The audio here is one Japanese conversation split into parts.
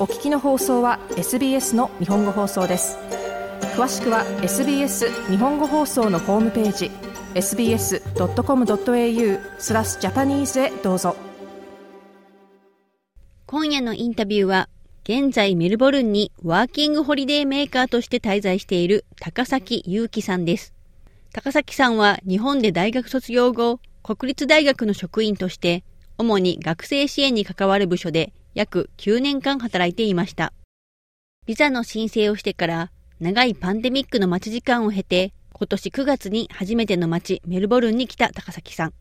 お聞きの放送は SBS の日本語放送です。詳しくは SBS 日本語放送のホームページ sbs.com.au スラスジャパニーズへどうぞ。今夜のインタビューは現在メルボルンにワーキングホリデーメーカーとして滞在している高崎祐樹さんです。高崎さんは日本で大学卒業後国立大学の職員として主に学生支援に関わる部署で約9年間働いていました。ビザの申請をしてから長いパンデミックの待ち時間を経て今年9月に初めての街メルボルンに来た高崎さん。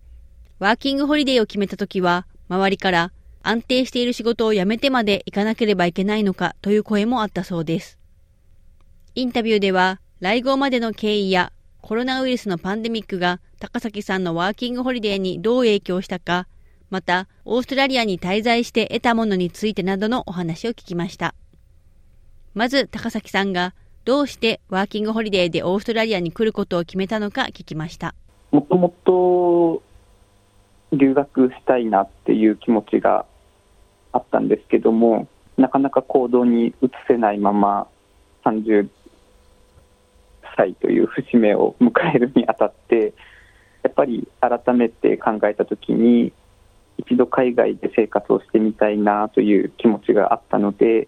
ワーキングホリデーを決めた時は周りから安定している仕事を辞めてまで行かなければいけないのかという声もあったそうです。インタビューでは来号までの経緯やコロナウイルスのパンデミックが高崎さんのワーキングホリデーにどう影響したか、また、オーストラリアに滞在して得たものについてなどのお話を聞きました。まず、高崎さんが、どうしてワーキングホリデーでオーストラリアに来ることを決めたのか聞きました。もともと留学したいなっていう気持ちがあったんですけども、なかなか行動に移せないまま30歳という節目を迎えるにあたって、やっぱり改めて考えたときに、一度海外で生活をしてみたいなという気持ちがあったので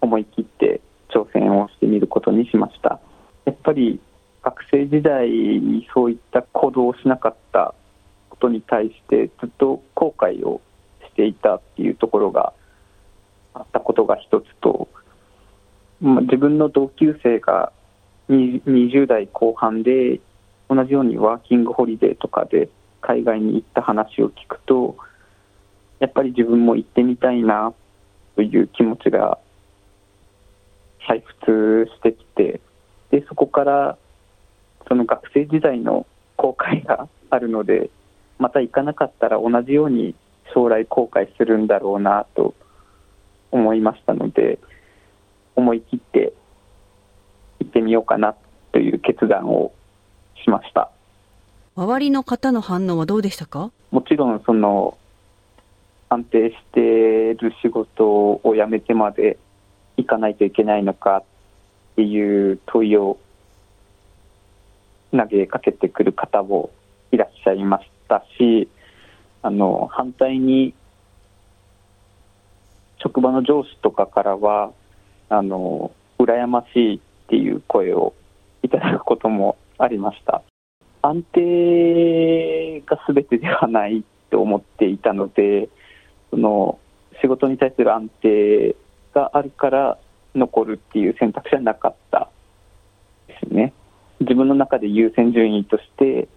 思い切って挑戦をしてみることにしました。やっぱり学生時代にそういった行動をしなかったことに対してずっと後悔をしていたっていうところがあったことが一つと、まあ、自分の同級生が20代後半で同じようにワーキングホリデーとかで海外に行った話を聞くとやっぱり自分も行ってみたいなという気持ちが再沸してきてでそこからその学生時代の後悔があるのでまた行かなかったら同じように将来後悔するんだろうなと思いましたので思い切って行ってみようかなという決断をしました。周りの方の反応はどうでしたか？もちろんその安定している仕事を辞めてまで行かないといけないのかっていう問いを投げかけてくる方もいらっしゃいましたしあの反対に職場の上司とかからはあの羨ましいっていう声をいただくこともありました。安定が全てではないと思っていたのでその仕事に対する安定があるから残るっていう選択肢はなかったですね。自分の中で優先順位として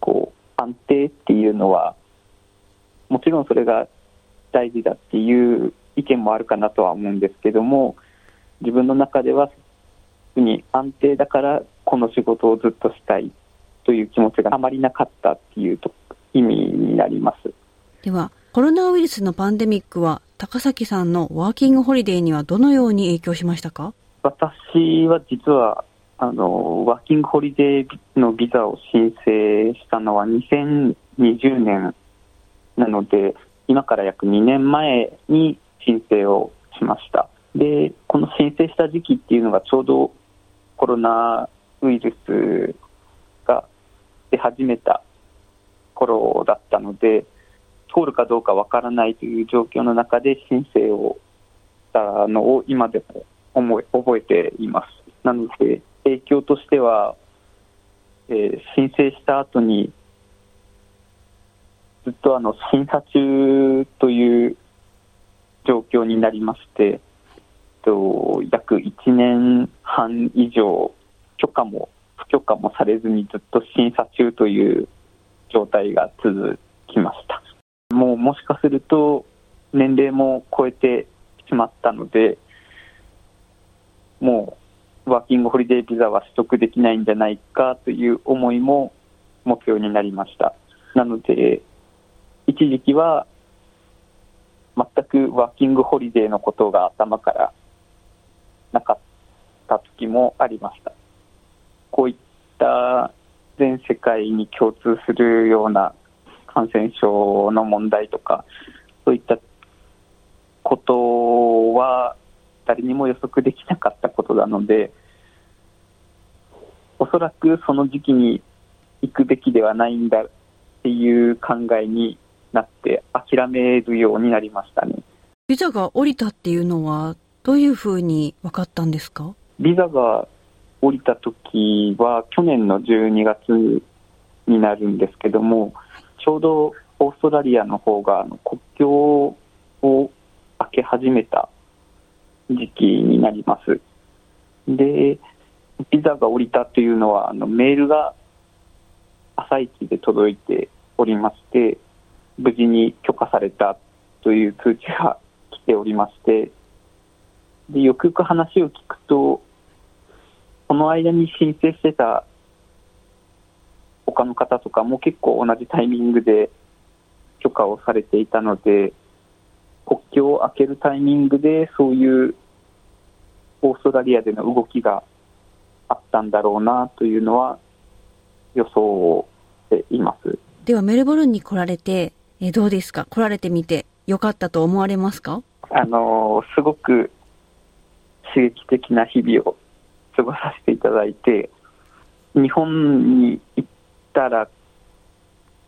こう安定っていうのはもちろんそれが大事だっていう意見もあるかなとは思うんですけども自分の中ではに安定だからこの仕事をずっとしたいという気持ちがあまりなかったっていうと意味になります。ではコロナウイルスのパンデミックは高崎さんのワーキングホリデーにはどのように影響しましたか？私は実はあのワーキングホリデーのビザを申請したのは2020年なので今から約2年前に申請をしました。でこの申請した時期っていうのがちょうどコロナウイルスが出始めた頃だったので通るかどうかわからないという状況の中で申請をしたのを今でも思い覚えています。なので影響としては、えー、申請した後にずっとあの審査中という状況になりまして、と約1年半以上許可も不許可もされずにずっと審査中という状態が続きました。もしかすると年齢も超えてしまったので、もうワーキングホリデービザは取得できないんじゃないかという思いも持つようになりました。なので、一時期は全くワーキングホリデーのことが頭からなかった時もありました。こういった全世界に共通するような感染症の問題とか、そういったことは誰にも予測できなかったことなので、おそらくその時期に行くべきではないんだっていう考えになって諦めるようになりましたね。ビザが降りたっていうのはどういうふうに分かったんですか？ビザが降りた時は去年の12月になるんですけども、ちょうどオーストラリアの方が国境を開け始めた時期になります。で、ビザが降りたというのは、あのメールが朝一で届いておりまして、無事に許可されたという通知が来ておりまして、でよくよく話を聞くと、この間に申請してた他の方とかも結構同じタイミングで許可をされていたので、国境を開けるタイミングでそういうオーストラリアでの動きがあったんだろうなというのは予想しています。ではメルボルンに来られて、えどうですか？来られてみてよかったと思われますか？あのすごく刺激的な日々を過ごさせていただいて、日本に行ったら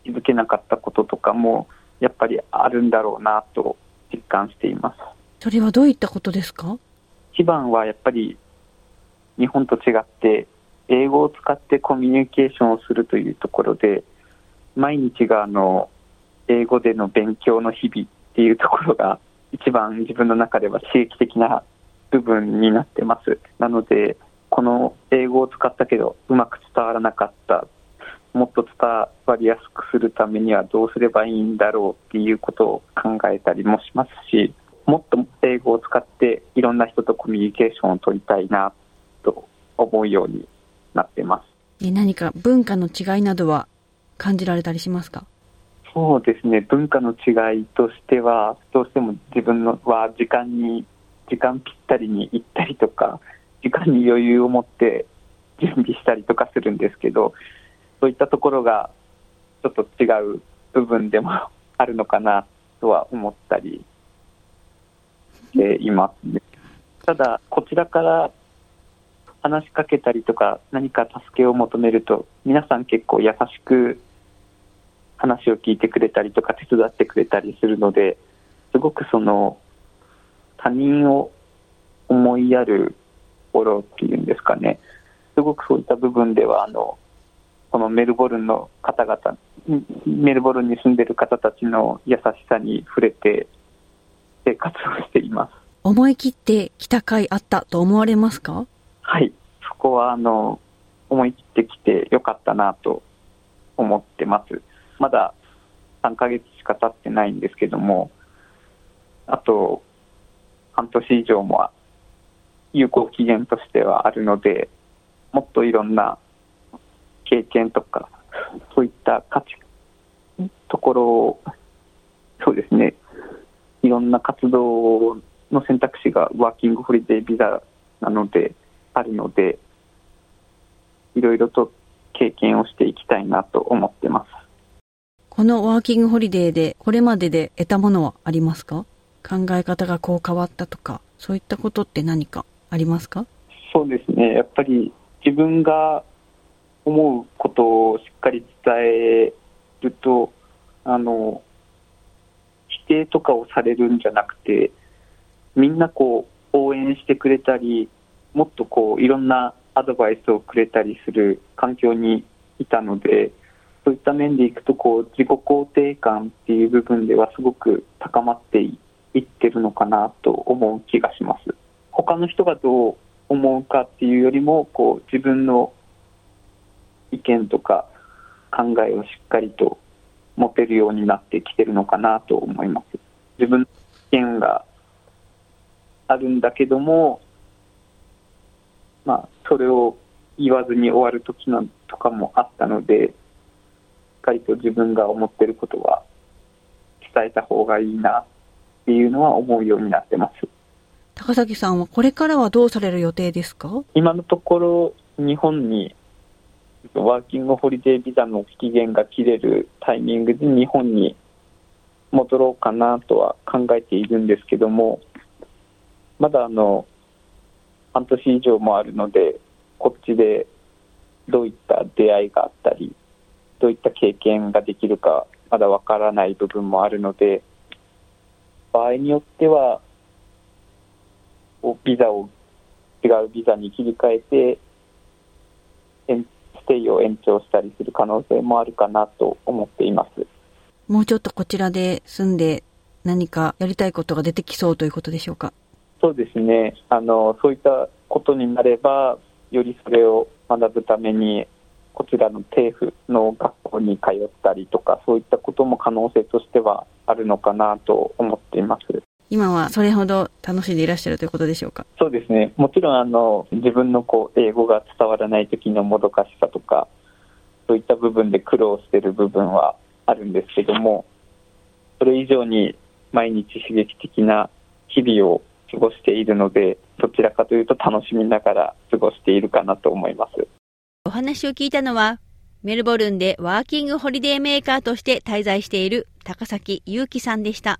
気づけなかったこととかもやっぱりあるんだろうなと実感しています。それはどういったことですか？一番はやっぱり日本と違って英語を使ってコミュニケーションをするというところで毎日があの英語での勉強の日々っていうところが一番自分の中では刺激的な部分になってます。なのでこの英語を使ったけどうまく伝わらなかったもっと伝わりやすくするためにはどうすればいいんだろうっていうことを考えたりもしますしもっと英語を使っていろんな人とコミュニケーションを取りたいなと思うようになってます。何か文化の違いなどは感じられたりしますか？そうですね文化の違いとしてはどうしても自分のは時間に時間ぴったりに行ったりとか時間に余裕を持って準備したりとかするんですけどそういったところがちょっと違う部分でもあるのかなとは思ったりしていますね。ただこちらから話しかけたりとか何か助けを求めると皆さん結構優しく話を聞いてくれたりとか手伝ってくれたりするのですごくその他人を思いやる心っていうんですかねすごくそういった部分ではあのこのメルボルンの方々メルボルンに住んでる方たちの優しさに触れて生活をしています。思い切って来た甲斐あったと思われますか？はい。そこはあの思い切ってきてよかったなと思ってます。まだ3ヶ月しか経ってないんですけどもあと半年以上も有効期限としてはあるので、もっといろんな経験とか、そういった価値、ところを、そうですね、いろんな活動の選択肢がワーキングホリデービザなので、あるので、いろいろと経験をしていきたいなと思ってます。このワーキングホリデーで、これまでで得たものはありますか？考え方がこう変わったとか、そういったことって何かありますか？そうですね、やっぱり自分が思うことをしっかり伝えると、あの否定とかをされるんじゃなくて、みんなこう応援してくれたり、もっとこういろんなアドバイスをくれたりする環境にいたので、そういった面でいくとこう自己肯定感っていう部分ではすごく高まっていってるのかなと思う気がします。他の人がどう思うかっていうよりもこう自分の意見とか考えをしっかりと持てるようになってきてるのかなと思います。自分の意見があるんだけども、まあ、それを言わずに終わる時のとかもあったので、しっかりと自分が思ってることは伝えた方がいいなっていうのは思うようになってます。高崎さんはこれからはどうされる予定ですか？今のところ日本にワーキングホリデービザの期限が切れるタイミングで日本に戻ろうかなとは考えているんですけどもまだあの半年以上もあるので、こっちでどういった出会いがあったり、どういった経験ができるか、まだわからない部分もあるので、場合によっては、ビザを違うビザに切り替えて、ステイを延長したりする可能性もあるかなと思っています。もうちょっとこちらで住んで何かやりたいことが出てきそうということでしょうか？そうですね。あの、そういったことになれば、よりそれを学ぶために、こちらの政府の学校に通ったりとか、そういったことも可能性としてはあるのかなと思っています。今はそれほど楽しんでいらっしゃるということでしょうか？そうですね。もちろん、あの、自分のこう、英語が伝わらない時のもどかしさとか、そういった部分で苦労している部分はあるんですけども、それ以上に毎日刺激的な日々を過ごしているので、どちらかというと楽しみながら過ごしているかなと思います。お話を聞いたのは、メルボルンでワーキングホリデーメーカーとして滞在している高崎祐樹さんでした。